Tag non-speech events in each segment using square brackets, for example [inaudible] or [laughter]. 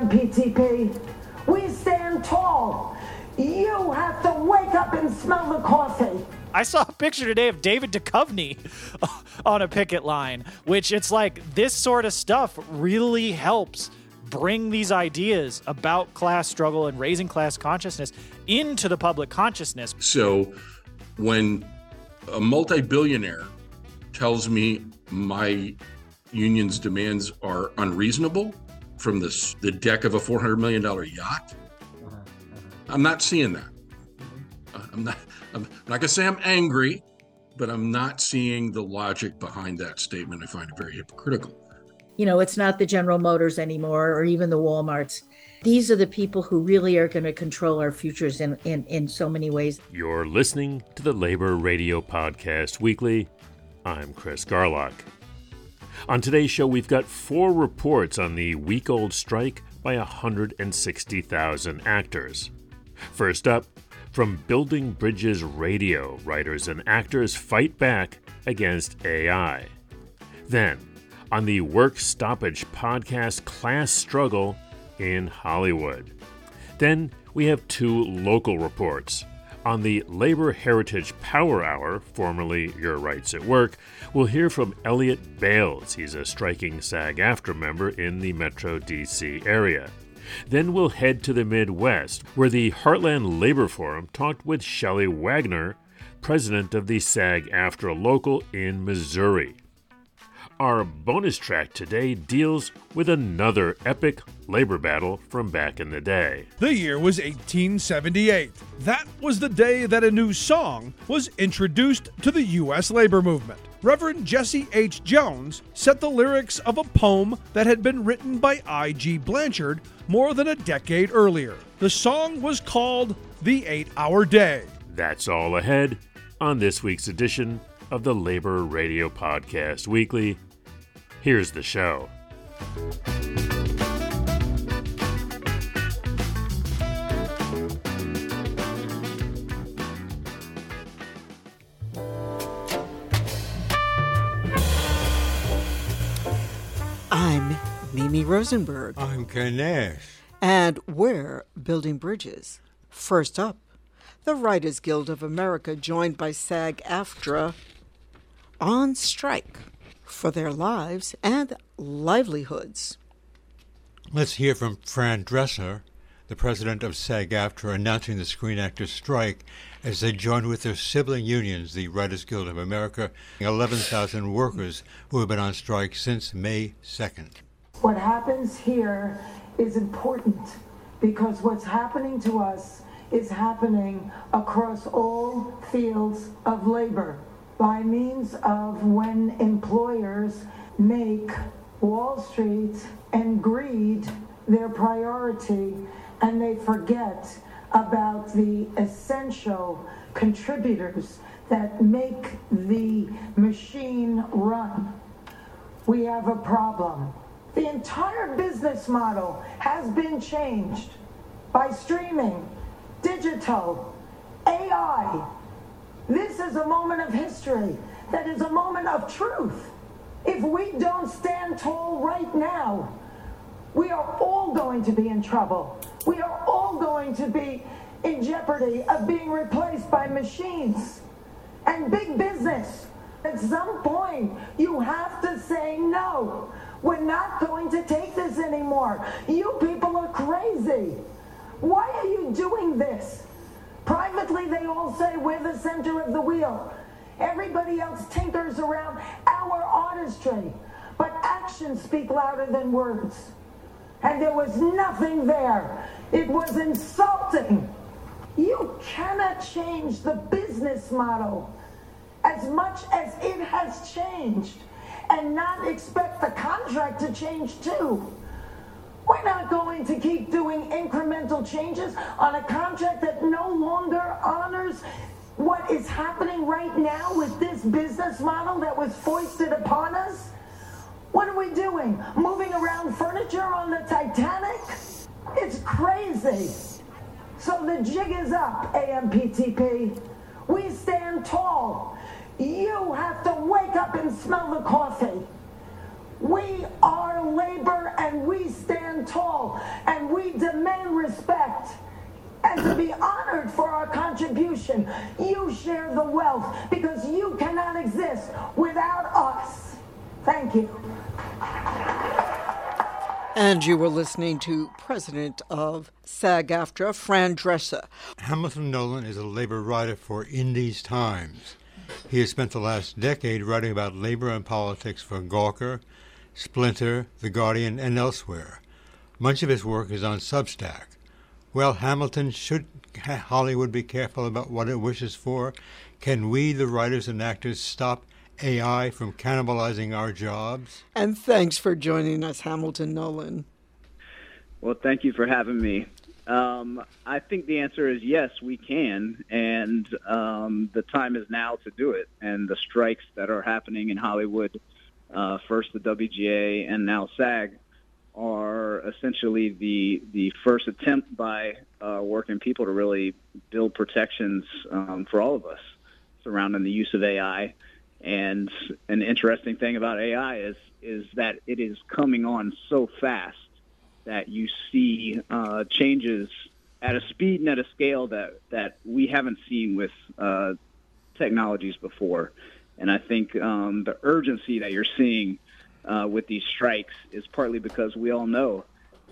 AMPTP. We stand tall. You have to wake up and smell the coffee. I saw a picture today of David Duchovny [laughs] on a picket line, which it's like this sort of stuff really helps bring these ideas about class struggle and raising class consciousness into the public consciousness. So when a multi billionaire tells me my union's demands are unreasonable from this, the deck of a $400 million yacht, I'm not seeing that. Uh, I'm not, I'm not going to say I'm angry, but I'm not seeing the logic behind that statement. I find it very hypocritical. You know, it's not the General Motors anymore or even the Walmarts. These are the people who really are going to control our futures in, in, in so many ways. You're listening to the Labor Radio Podcast Weekly. I'm Chris Garlock. On today's show, we've got four reports on the week old strike by 160,000 actors. First up, from Building Bridges Radio, writers and actors fight back against AI. Then, on the Work Stoppage podcast Class Struggle in Hollywood. Then we have two local reports. On the Labor Heritage Power Hour, formerly Your Rights at Work, we'll hear from Elliott Bales. He's a striking SAG AFTRA member in the Metro DC area. Then we'll head to the Midwest, where the Heartland Labor Forum talked with Shelley Waggener, president of the SAG AFTRA local in Missouri. Our bonus track today deals with another epic labor battle from back in the day. The year was 1878. That was the day that a new song was introduced to the U.S. labor movement. Reverend Jesse H. Jones set the lyrics of a poem that had been written by I.G. Blanchard more than a decade earlier. The song was called The Eight Hour Day. That's all ahead on this week's edition of the Labor Radio Podcast Weekly. Here's the show. I'm Mimi Rosenberg. I'm Ken Nash. And we're building bridges. First up, the Writers Guild of America, joined by SAG AFTRA, on strike for their lives and livelihoods. Let's hear from Fran Drescher, the president of SAG AFTRA announcing the Screen Actors strike as they joined with their sibling unions, the Writers Guild of America, 11,000 workers who have been on strike since May 2nd. What happens here is important because what's happening to us is happening across all fields of labor by means of when employers make Wall Street and greed their priority and they forget about the essential contributors that make the machine run. We have a problem. The entire business model has been changed by streaming, digital, AI. Is a moment of history that is a moment of truth. If we don't stand tall right now, we are all going to be in trouble. We are all going to be in jeopardy of being replaced by machines and big business. At some point, you have to say no. We're not going to take this anymore. You people are crazy. Why are you doing this? Privately, they all say we're the center of the wheel. Everybody else tinkers around our artistry. But actions speak louder than words. And there was nothing there. It was insulting. You cannot change the business model as much as it has changed and not expect the contract to change too. We're not going to keep doing incremental changes on a contract that no longer honors what is happening right now with this business model that was foisted upon us. What are we doing? Moving around furniture on the Titanic? It's crazy. So the jig is up, AMPTP. We stand tall. You have to wake up and smell the coffee. We are labor and we stand tall and we demand respect and to be honored for our contribution. You share the wealth because you cannot exist without us. Thank you. And you were listening to President of SAG AFTRA, Fran Drescher. Hamilton Nolan is a labor writer for In These Times. He has spent the last decade writing about labor and politics for Gawker, Splinter, The Guardian, and elsewhere. Much of his work is on Substack. Well, Hamilton, should Hollywood be careful about what it wishes for? Can we, the writers and actors, stop AI from cannibalizing our jobs? And thanks for joining us, Hamilton Nolan. Well, thank you for having me. Um, I think the answer is yes, we can, and um, the time is now to do it. And the strikes that are happening in Hollywood, uh, first the WGA and now SAG, are essentially the the first attempt by uh, working people to really build protections um, for all of us surrounding the use of AI. And an interesting thing about AI is is that it is coming on so fast that you see uh, changes at a speed and at a scale that that we haven't seen with uh, technologies before. And I think um, the urgency that you're seeing uh, with these strikes is partly because we all know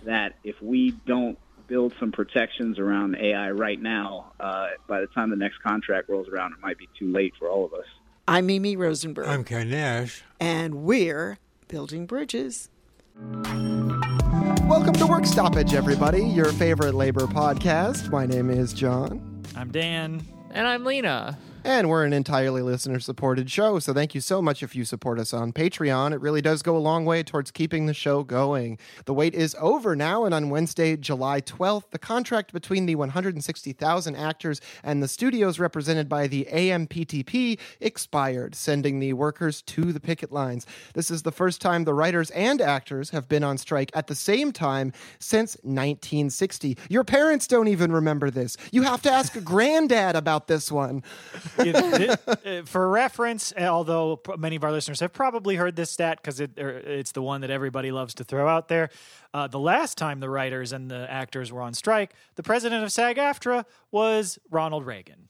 that if we don't build some protections around AI right now, uh, by the time the next contract rolls around, it might be too late for all of us. I'm Mimi Rosenberg. I'm Ken Nash. And we're building bridges. Welcome to Work Stoppage, everybody, your favorite labor podcast. My name is John. I'm Dan. And I'm Lena. And we're an entirely listener supported show. So thank you so much if you support us on Patreon. It really does go a long way towards keeping the show going. The wait is over now. And on Wednesday, July 12th, the contract between the 160,000 actors and the studios represented by the AMPTP expired, sending the workers to the picket lines. This is the first time the writers and actors have been on strike at the same time since 1960. Your parents don't even remember this. You have to ask granddad about this one. Uh, for reference, uh, although many of our listeners have probably heard this stat because it, it's the one that everybody loves to throw out there. Uh, the last time the writers and the actors were on strike, the president of SAG AFTRA was Ronald Reagan.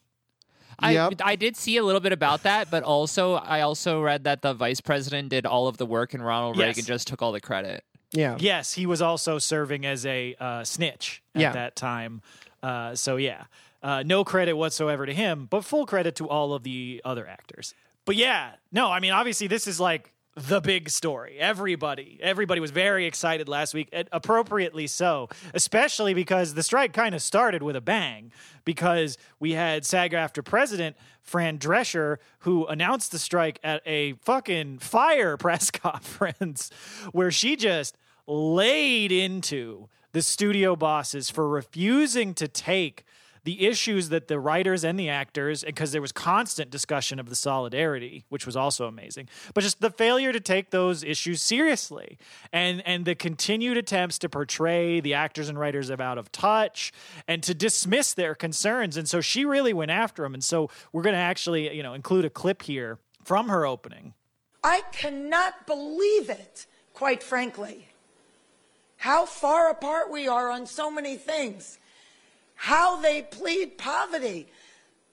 I, yep. I did see a little bit about that, but also I also read that the vice president did all of the work and Ronald yes. Reagan just took all the credit. Yeah. Yes, he was also serving as a uh, snitch at yeah. that time. Uh, so yeah. Uh, no credit whatsoever to him, but full credit to all of the other actors. But yeah, no, I mean, obviously, this is like the big story. Everybody, everybody was very excited last week, appropriately so, especially because the strike kind of started with a bang because we had SAG AFTRA president Fran Drescher who announced the strike at a fucking fire [laughs] press conference where she just laid into the studio bosses for refusing to take the issues that the writers and the actors, because there was constant discussion of the solidarity, which was also amazing, but just the failure to take those issues seriously and and the continued attempts to portray the actors and writers of out of touch and to dismiss their concerns. And so she really went after them. And so we're going to actually, you know, include a clip here from her opening. I cannot believe it, quite frankly. How far apart we are on so many things how they plead poverty,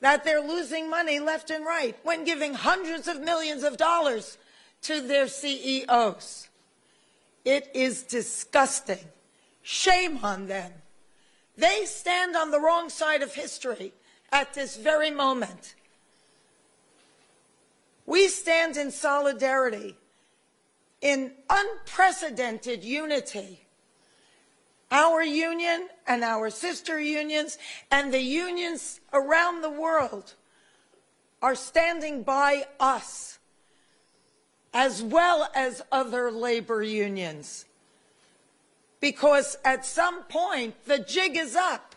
that they're losing money left and right when giving hundreds of millions of dollars to their CEOs. It is disgusting. Shame on them. They stand on the wrong side of history at this very moment. We stand in solidarity, in unprecedented unity our union and our sister unions and the unions around the world are standing by us as well as other labor unions. Because at some point, the jig is up.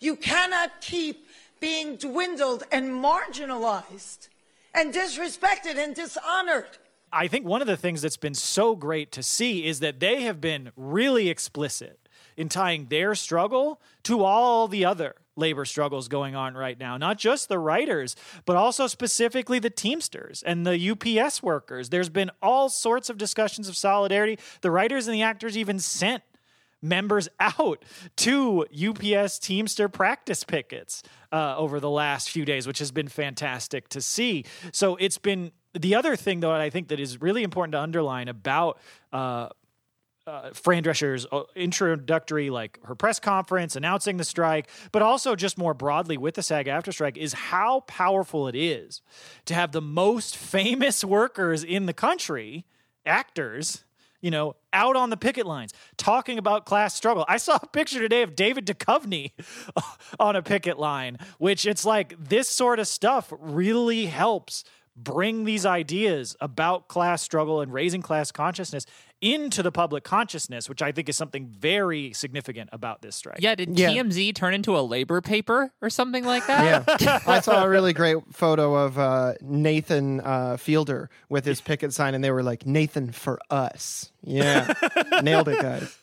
You cannot keep being dwindled and marginalized and disrespected and dishonored. I think one of the things that's been so great to see is that they have been really explicit in tying their struggle to all the other labor struggles going on right now, not just the writers, but also specifically the Teamsters and the UPS workers. There's been all sorts of discussions of solidarity. The writers and the actors even sent members [laughs] out to UPS Teamster practice pickets uh, over the last few days, which has been fantastic to see. So it's been the other thing, though, I think that is really important to underline about. Uh, uh, Fran Drescher's uh, introductory, like her press conference announcing the strike, but also just more broadly with the SAG AFTRA strike, is how powerful it is to have the most famous workers in the country, actors, you know, out on the picket lines talking about class struggle. I saw a picture today of David Duchovny [laughs] on a picket line, which it's like this sort of stuff really helps bring these ideas about class struggle and raising class consciousness into the public consciousness, which I think is something very significant about this strike. Yeah, did yeah. TMZ turn into a labor paper or something like that? Yeah, [laughs] I saw a really great photo of uh, Nathan uh, Fielder with his picket sign, and they were like, Nathan for us. Yeah, [laughs] nailed it, guys.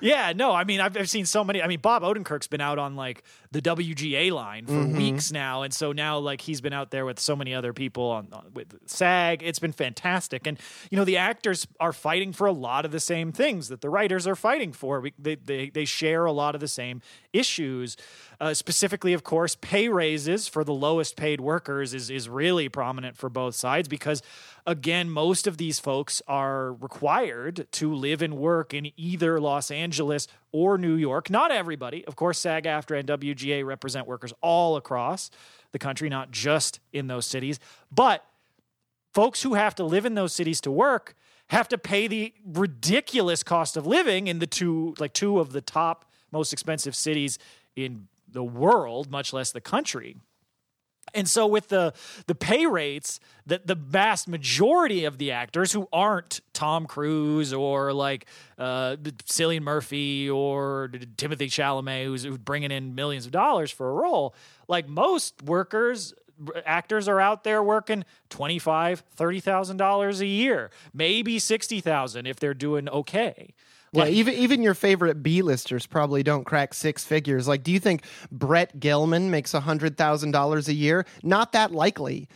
Yeah, no, I mean, I've, I've seen so many. I mean, Bob Odenkirk's been out on like the WGA line for mm-hmm. weeks now, and so now like he's been out there with so many other people on, on with SAG. It's been fantastic, and you know the actors are fighting for a lot of the same things that the writers are fighting for. We, they, they they share a lot of the same issues. Uh, specifically, of course, pay raises for the lowest paid workers is is really prominent for both sides because again, most of these folks are required to live and work in either Los Angeles or New York. Not everybody. Of course, SAG AFTRA and WGA represent workers all across the country, not just in those cities. But folks who have to live in those cities to work have to pay the ridiculous cost of living in the two like two of the top most expensive cities in the world, much less the country. And so with the the pay rates that the vast majority of the actors who aren't Tom Cruise or like uh, Cillian Murphy or Timothée Chalamet, who's, bringing in millions of dollars for a role, like most workers, actors are out there working $25 $30000 a year maybe 60000 if they're doing okay yeah, even even your favorite B listers probably don't crack six figures. Like, do you think Brett Gelman makes hundred thousand dollars a year? Not that likely.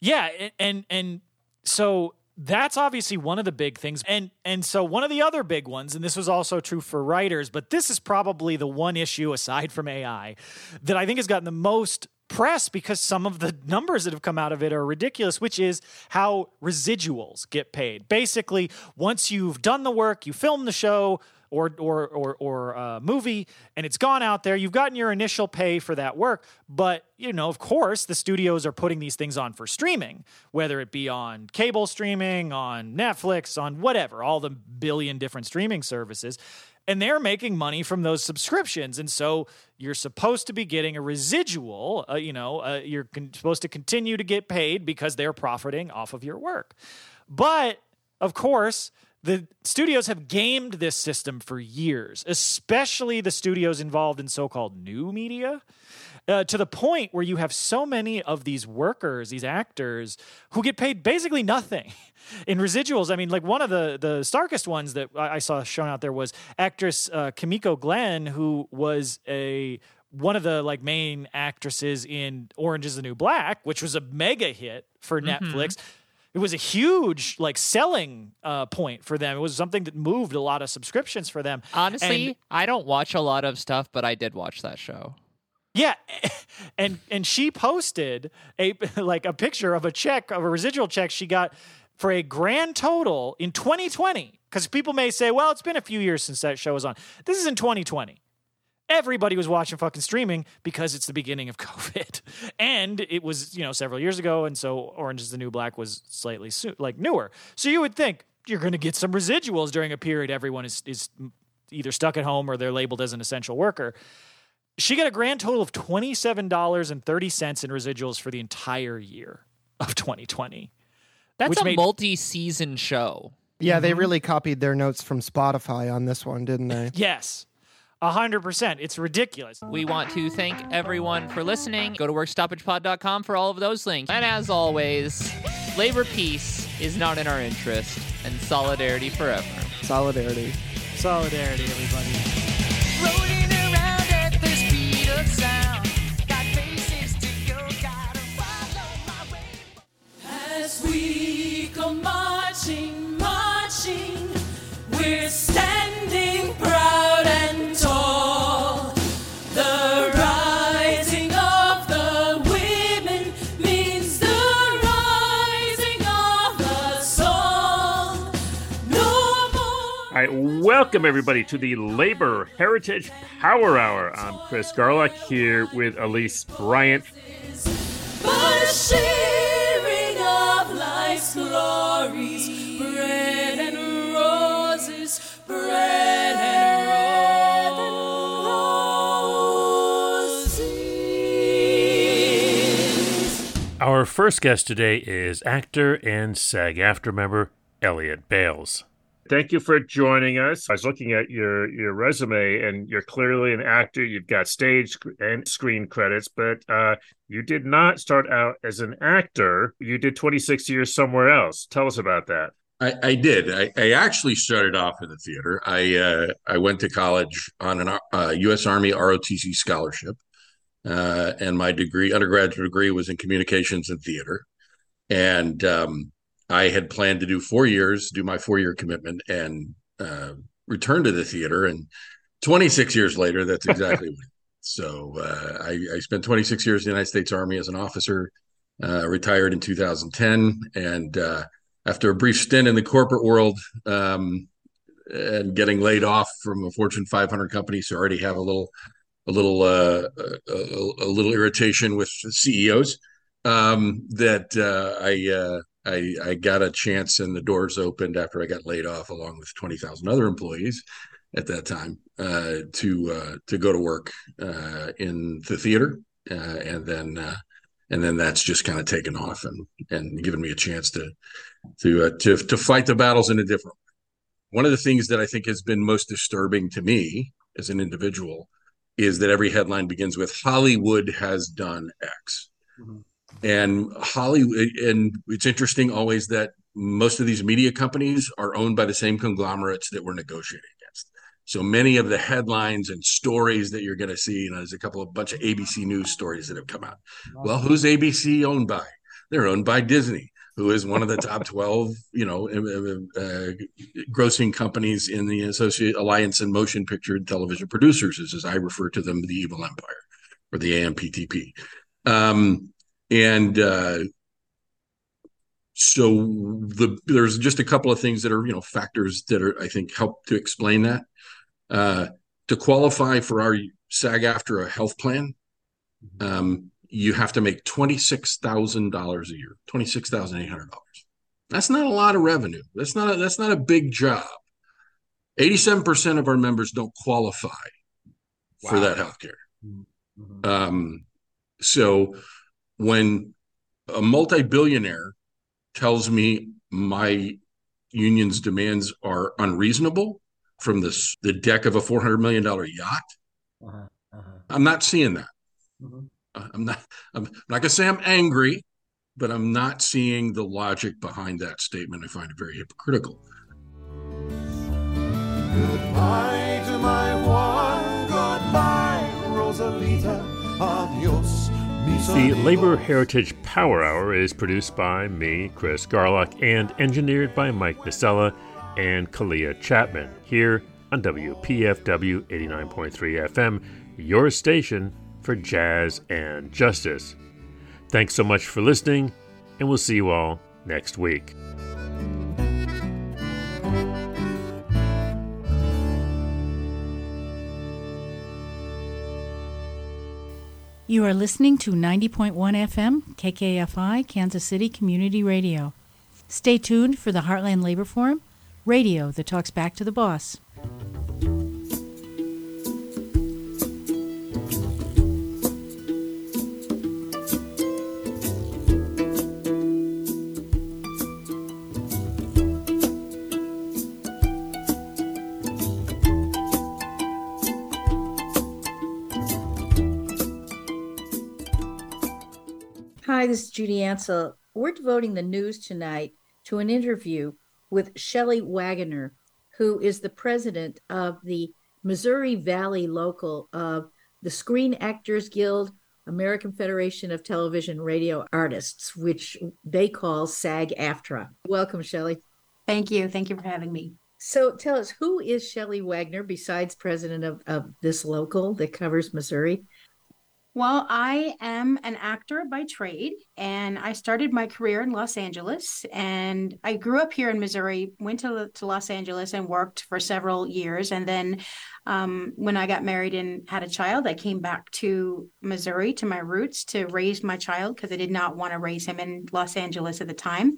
Yeah, and, and and so that's obviously one of the big things and and so one of the other big ones and this was also true for writers but this is probably the one issue aside from AI that I think has gotten the most press because some of the numbers that have come out of it are ridiculous, which is how residuals get paid. Basically, once you've done the work, you film the show or or or or uh, movie, and it's gone out there. You've gotten your initial pay for that work, but you know, of course, the studios are putting these things on for streaming, whether it be on cable streaming, on Netflix, on whatever, all the billion different streaming services and they're making money from those subscriptions. And so you're supposed to be getting a residual uh, you know uh, you're con- supposed to continue to get paid because they're profiting off of your work. But of course the studios have gamed this system for years especially the studios involved in so-called new media uh, to the point where you have so many of these workers, these actors, who get paid basically nothing [laughs] in residuals. I mean, like one of the the starkest ones that I saw shown out there was actress uh, Kimiko Glenn, who was a one of the like main actresses in Orange is the New Black, which was a mega hit for mm-hmm. Netflix. It was a huge like selling uh, point for them. It was something that moved a lot of subscriptions for them. Honestly, and, I don't watch a lot of stuff, but I did watch that show. Yeah, [laughs] and and she posted a [laughs] like a picture of a check of a residual check she got for a grand total in 2020. Because people may say, well, it's been a few years since that show was on. This is in 2020. Everybody was watching fucking streaming because it's the beginning of [laughs] COVID, and it was you know several years ago, and so Orange is the New Black was slightly su- like newer. So you would think you're going to get some residuals during a period everyone is is either stuck at home or they're labeled as an essential worker. She got a grand total of $27.30 in residuals for the entire year of 2020. That's a made... multi season show. Yeah, mm-hmm. they really copied their notes from Spotify on this one, didn't they? [laughs] yes. A hundred percent. It's ridiculous. We want to thank everyone for listening. Go to workstoppagepod.com for all of those links. And as always, labor peace is not in our interest, and solidarity forever. Solidarity. Solidarity, everybody. As we go oh, marching, marching, we're standing proud and tall. The rising of the women means the rising of us all. No more. All right, welcome everybody to the Labor Heritage Power Hour. I'm Chris Garlock here with Elise Bryant. Glories, bread and roses, bread and roses. Our first guest today is actor and SAG AFTRA member Elliott Bales. Thank you for joining us. I was looking at your your resume, and you're clearly an actor. You've got stage and screen credits, but uh, you did not start out as an actor. You did 26 years somewhere else. Tell us about that. I, I did. I, I actually started off in the theater. I uh, I went to college on an uh, U.S. Army ROTC scholarship, uh, and my degree, undergraduate degree, was in communications and theater. And um, I had planned to do four years, do my four year commitment, and uh, return to the theater. And 26 years later, that's exactly [laughs] what. So uh, I, I spent 26 years in the United States Army as an officer. Uh, retired in 2010, and uh, after a brief stint in the corporate world um, and getting laid off from a Fortune 500 company, so I already have a little, a little, uh, a, a, little irritation with CEOs. Um, that uh, I, uh, I I got a chance and the doors opened after I got laid off, along with 20,000 other employees at that time, uh, to uh, to go to work uh, in the theater, and then and then that's just kind of taken off and and given me a chance to to uh, to to fight the battles in a different way. One of the things that I think has been most disturbing to me as an individual is that every headline begins with Hollywood has done X. Mm-hmm. And Hollywood and it's interesting always that most of these media companies are owned by the same conglomerates that we're negotiating against. So many of the headlines and stories that you're going to see, you know, there's a couple of bunch of ABC News stories that have come out. Well, who's ABC owned by? They're owned by Disney, who is one of the top [laughs] 12, you know, uh, uh, grossing companies in the Associate Alliance and Motion Picture and Television Producers, as I refer to them, the Evil Empire or the AMPTP. Um, and uh, so the there's just a couple of things that are you know factors that are I think help to explain that. Uh, to qualify for our SAG AFTRA health plan, um, you have to make twenty six thousand dollars a year, twenty six thousand eight hundred dollars. That's not a lot of revenue. That's not a, that's not a big job. Eighty seven percent of our members don't qualify wow. for that health care. Mm-hmm. Um, so when a multi-billionaire tells me my union's demands are unreasonable from this the deck of a 400 million dollar yacht uh-huh, uh-huh. i'm not seeing that mm-hmm. i'm not i'm not going to say i'm angry but i'm not seeing the logic behind that statement i find it very hypocritical goodbye to my one goodbye rosalita adios the Labor Heritage Power Hour is produced by me, Chris Garlock, and engineered by Mike Nisella and Kalia Chapman here on WPFW 89.3 FM, your station for jazz and justice. Thanks so much for listening, and we'll see you all next week. You are listening to 90.1 FM, KKFI, Kansas City Community Radio. Stay tuned for the Heartland Labor Forum, radio that talks back to the boss. This is Judy Ancel. We're devoting the news tonight to an interview with Shelley Waggener, who is the president of the Missouri Valley local of the Screen Actors Guild, American Federation of Television Radio Artists, which they call SAG AFTRA. Welcome, Shelley. Thank you. Thank you for having me. So tell us, who is Shelley Waggener besides president of, of this local that covers Missouri? Well, I am an actor by trade, and I started my career in Los Angeles. And I grew up here in Missouri, went to, to Los Angeles and worked for several years. And then um, when I got married and had a child, I came back to Missouri to my roots to raise my child because I did not want to raise him in Los Angeles at the time.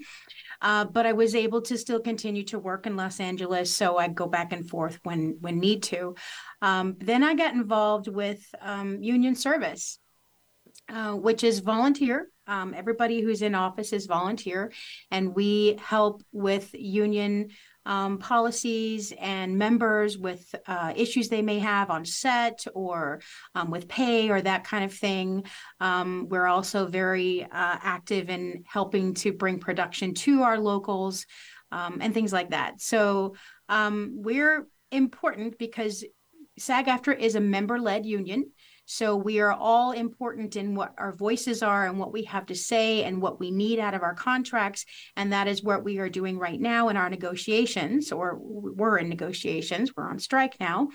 Uh, but I was able to still continue to work in Los Angeles, so I'd go back and forth when when need to. Um, then I got involved with um, union service, uh, which is volunteer. Um, everybody who's in office is volunteer, and we help with union um, policies and members with uh, issues they may have on set or um, with pay or that kind of thing. Um, we're also very uh, active in helping to bring production to our locals um, and things like that. So um, we're important because SAG AFTRA is a member led union. So we are all important in what our voices are and what we have to say and what we need out of our contracts. And that is what we are doing right now in our negotiations, or we're in negotiations, we're on strike now,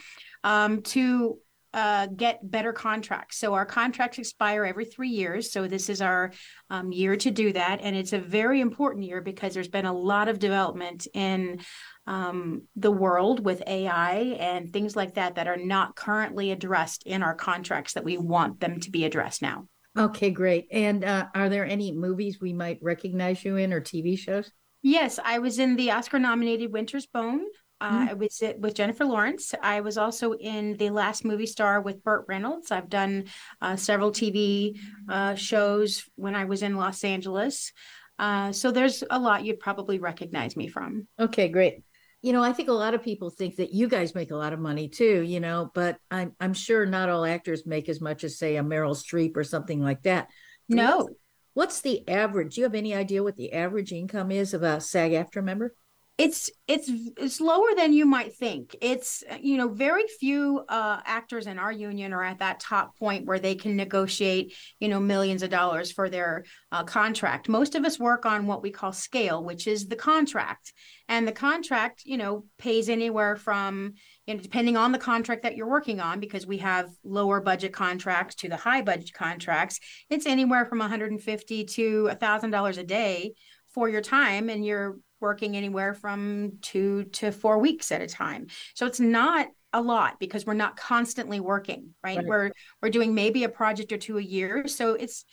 um, to uh, get better contracts. So our contracts expire every three years. So this is our um, year to do that. And it's a very important year because there's been a lot of development in um, the world with AI and things like that that are not currently addressed in our contracts that we want them to be addressed now. Okay, great. And uh, are there any movies we might recognize you in or TV shows? Yes, I was in the Oscar nominated Winter's Bone. Uh, Mm. I was it with Jennifer Lawrence. I was also in the last movie star with Burt Reynolds. I've done uh, several TV uh, shows when I was in Los Angeles. Uh, so there's a lot you'd probably recognize me from. Okay, great. You know, I think a lot of people think that you guys make a lot of money too, you know, but I'm I'm sure not all actors make as much as say a Meryl Streep or something like that. No. What's, what's the average? Do you have any idea what the average income is of a SAG AFTRA member? It's it's it's lower than you might think. It's you know very few uh, actors in our union are at that top point where they can negotiate you know millions of dollars for their uh, contract. Most of us work on what we call scale which is the contract. And the contract you know pays anywhere from you know depending on the contract that you're working on because we have lower budget contracts to the high budget contracts it's anywhere from 150 to $1000 a day for your time and you're working anywhere from two to four weeks at a time. So it's not a lot because we're not constantly working, right? Right. We're we're doing maybe a project or two a year. So it's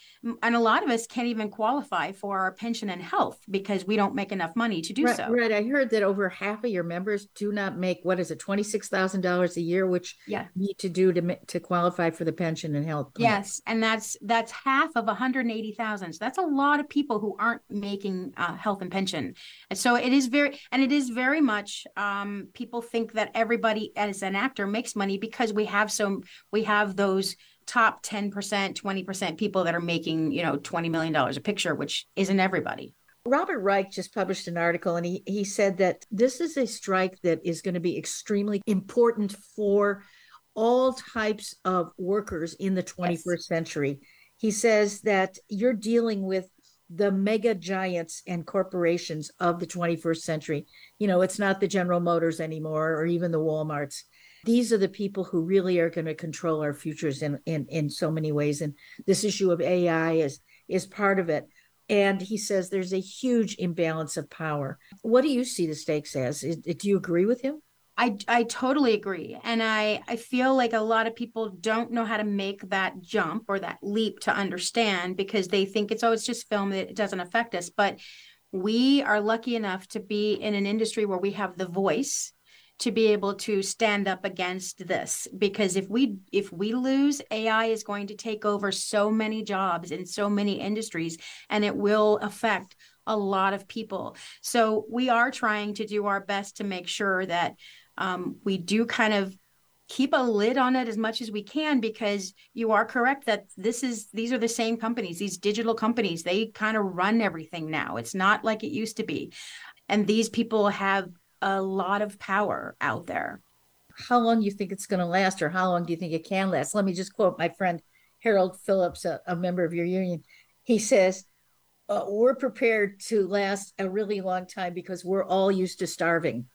and a lot of us can't even qualify for our pension and health because we don't make enough money to do right, so. right. I heard that over half of your members do not make what is it, twenty six thousand dollars a year, which Yeah. you need to do to to qualify for the pension and health. plan. Yes, and that's that's half of 180,000. So that's a lot of people who aren't making uh, health and pension. And so it is very and it is very much um, people think that everybody as an actor makes money because we have so we have those top 10%, 20% people that are making, you know, 20 million dollars a picture, which isn't everybody. Robert Reich just published an article and he, he said that this is a strike that is going to be extremely important for all types of workers in the 21st century. He says that you're dealing with the mega giants and corporations of the 21st century. You know, it's not the General Motors anymore or even the Walmarts. These are the people who really are going to control our futures in, in, in so many ways. And this issue of AI is is part of it. And he says there's a huge imbalance of power. What do you see the stakes as? Is- Do you agree with him? I, I totally agree. And I, I feel like a lot of people don't know how to make that jump or that leap to understand because they think it's, oh, it's just film, it doesn't affect us. But we are lucky enough to be in an industry where we have the voice to be able to stand up against this. Because if we if we lose ai is going to take over so many jobs in so many industries and it will affect a lot of people. So we are trying to do our best to make sure that um, we do kind of keep a lid on it as much as we can because you are correct that this is these are the same companies these digital companies. They kind of run everything now. It's not like it used to be. And these people have a lot of power out there. How long do you think it's going to last, or how long do you think it can last? Let me just quote my friend Harold Phillips, a, a member of your union. He says, uh, We're prepared to last a really long time because we're all used to starving.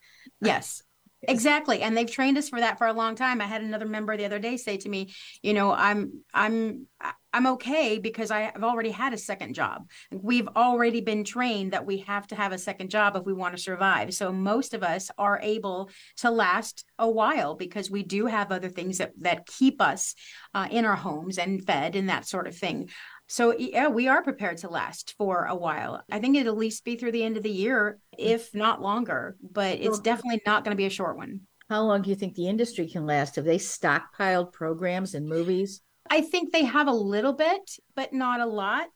Yes. Exactly. And they've trained us for that for a long time. I had another member the other day say to me, you know, I'm I'm I'm okay because I've already had a second job. We've already been trained that we have to have a second job if we want to survive. So most of us are able to last a while because we do have other things that that keep us uh, in our homes and fed and that sort of thing. So yeah, we are prepared to last for a while. I think it'll at least be through the end of the year, mm. if not longer. But it's definitely not going to be a short one. How long do you think the industry can last? Have they stockpiled programs and movies? I think they have a little bit, but not a lot.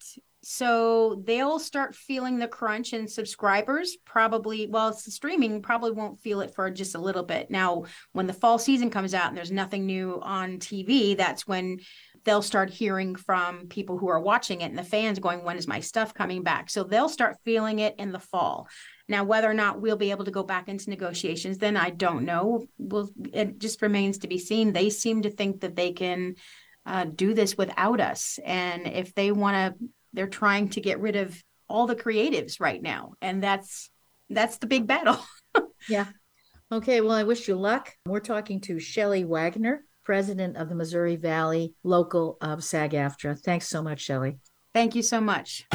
So they'll start feeling the crunch and subscribers probably, well, streaming probably won't feel it for just a little bit. Now, when the fall season comes out and there's nothing new on TV, that's when they'll start hearing from people who are watching it and the fans going, when is my stuff coming back? So they'll start feeling it in the fall. Now, whether or not we'll be able to go back into negotiations, then I don't know. Well, it just remains to be seen. They seem to think that they can uh, do this without us. And if they want to they're trying to get rid of all the creatives right now and that's that's the big battle [laughs] yeah okay well i wish you luck we're talking to shelley waggener president of the missouri valley local of sag aftra thanks so much shelley thank you so much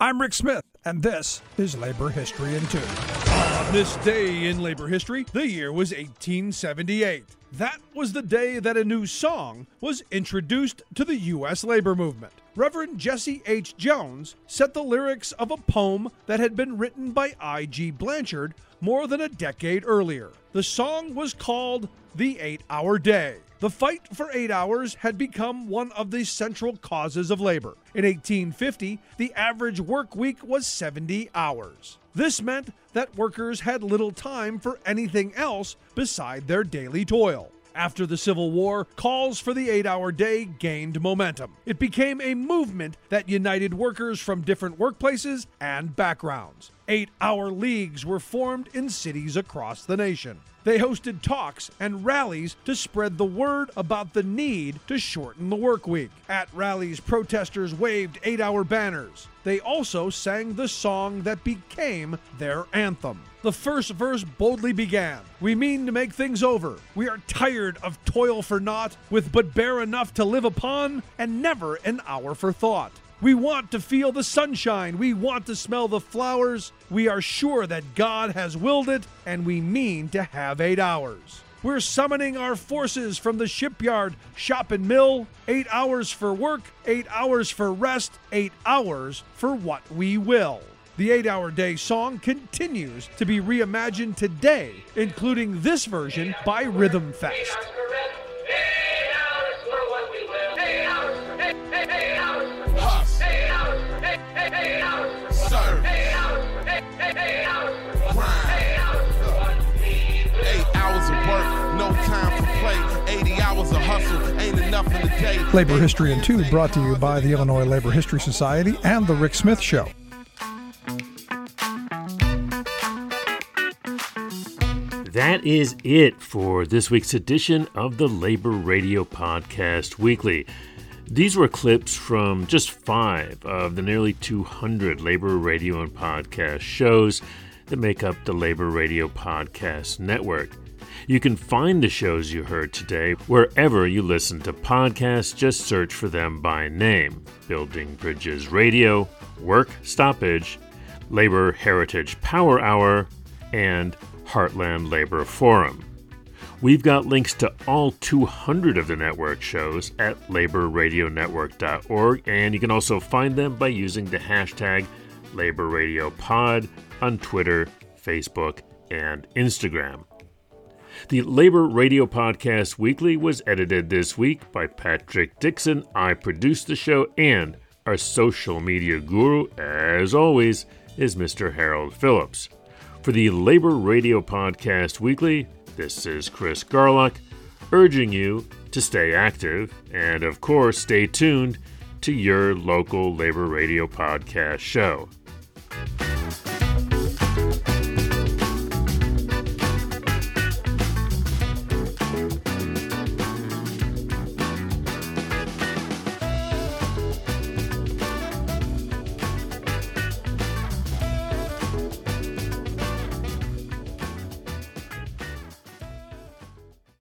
I'm Rick Smith, and this is Labor History in Two. On this day in labor history, the year was 1878. That was the day that a new song was introduced to the U.S. labor movement. Reverend Jesse H. Jones set the lyrics of a poem that had been written by I.G. Blanchard more than a decade earlier. The song was called The Eight Hour Day. The fight for eight hours had become one of the central causes of labor. In 1850, the average work week was 70 hours. This meant that workers had little time for anything else beside their daily toil. After the Civil War, calls for the eight hour day gained momentum. It became a movement that united workers from different workplaces and backgrounds. Eight hour leagues were formed in cities across the nation. They hosted talks and rallies to spread the word about the need to shorten the work week. At rallies, protesters waved eight hour banners. They also sang the song that became their anthem. The first verse boldly began We mean to make things over. We are tired of toil for naught, with but bare enough to live upon, and never an hour for thought. We want to feel the sunshine. We want to smell the flowers. We are sure that God has willed it, and we mean to have eight hours. We're summoning our forces from the shipyard, shop, and mill. Eight hours for work, eight hours for rest, eight hours for what we will. The eight hour day song continues to be reimagined today, including this version by Rhythm Fest. Labor History in Two brought to you by the Illinois Labor History Society and The Rick Smith Show. That is it for this week's edition of the Labor Radio Podcast Weekly. These were clips from just five of the nearly 200 labor radio and podcast shows that make up the Labor Radio Podcast Network. You can find the shows you heard today wherever you listen to podcasts. Just search for them by name Building Bridges Radio, Work Stoppage, Labor Heritage Power Hour, and Heartland Labor Forum. We've got links to all 200 of the network shows at laborradionetwork.org, and you can also find them by using the hashtag LaborRadioPod on Twitter, Facebook, and Instagram. The Labor Radio Podcast Weekly was edited this week by Patrick Dixon. I produced the show, and our social media guru, as always, is Mr. Harold Phillips. For the Labor Radio Podcast Weekly, this is Chris Garlock urging you to stay active, and of course, stay tuned to your local labor radio podcast show.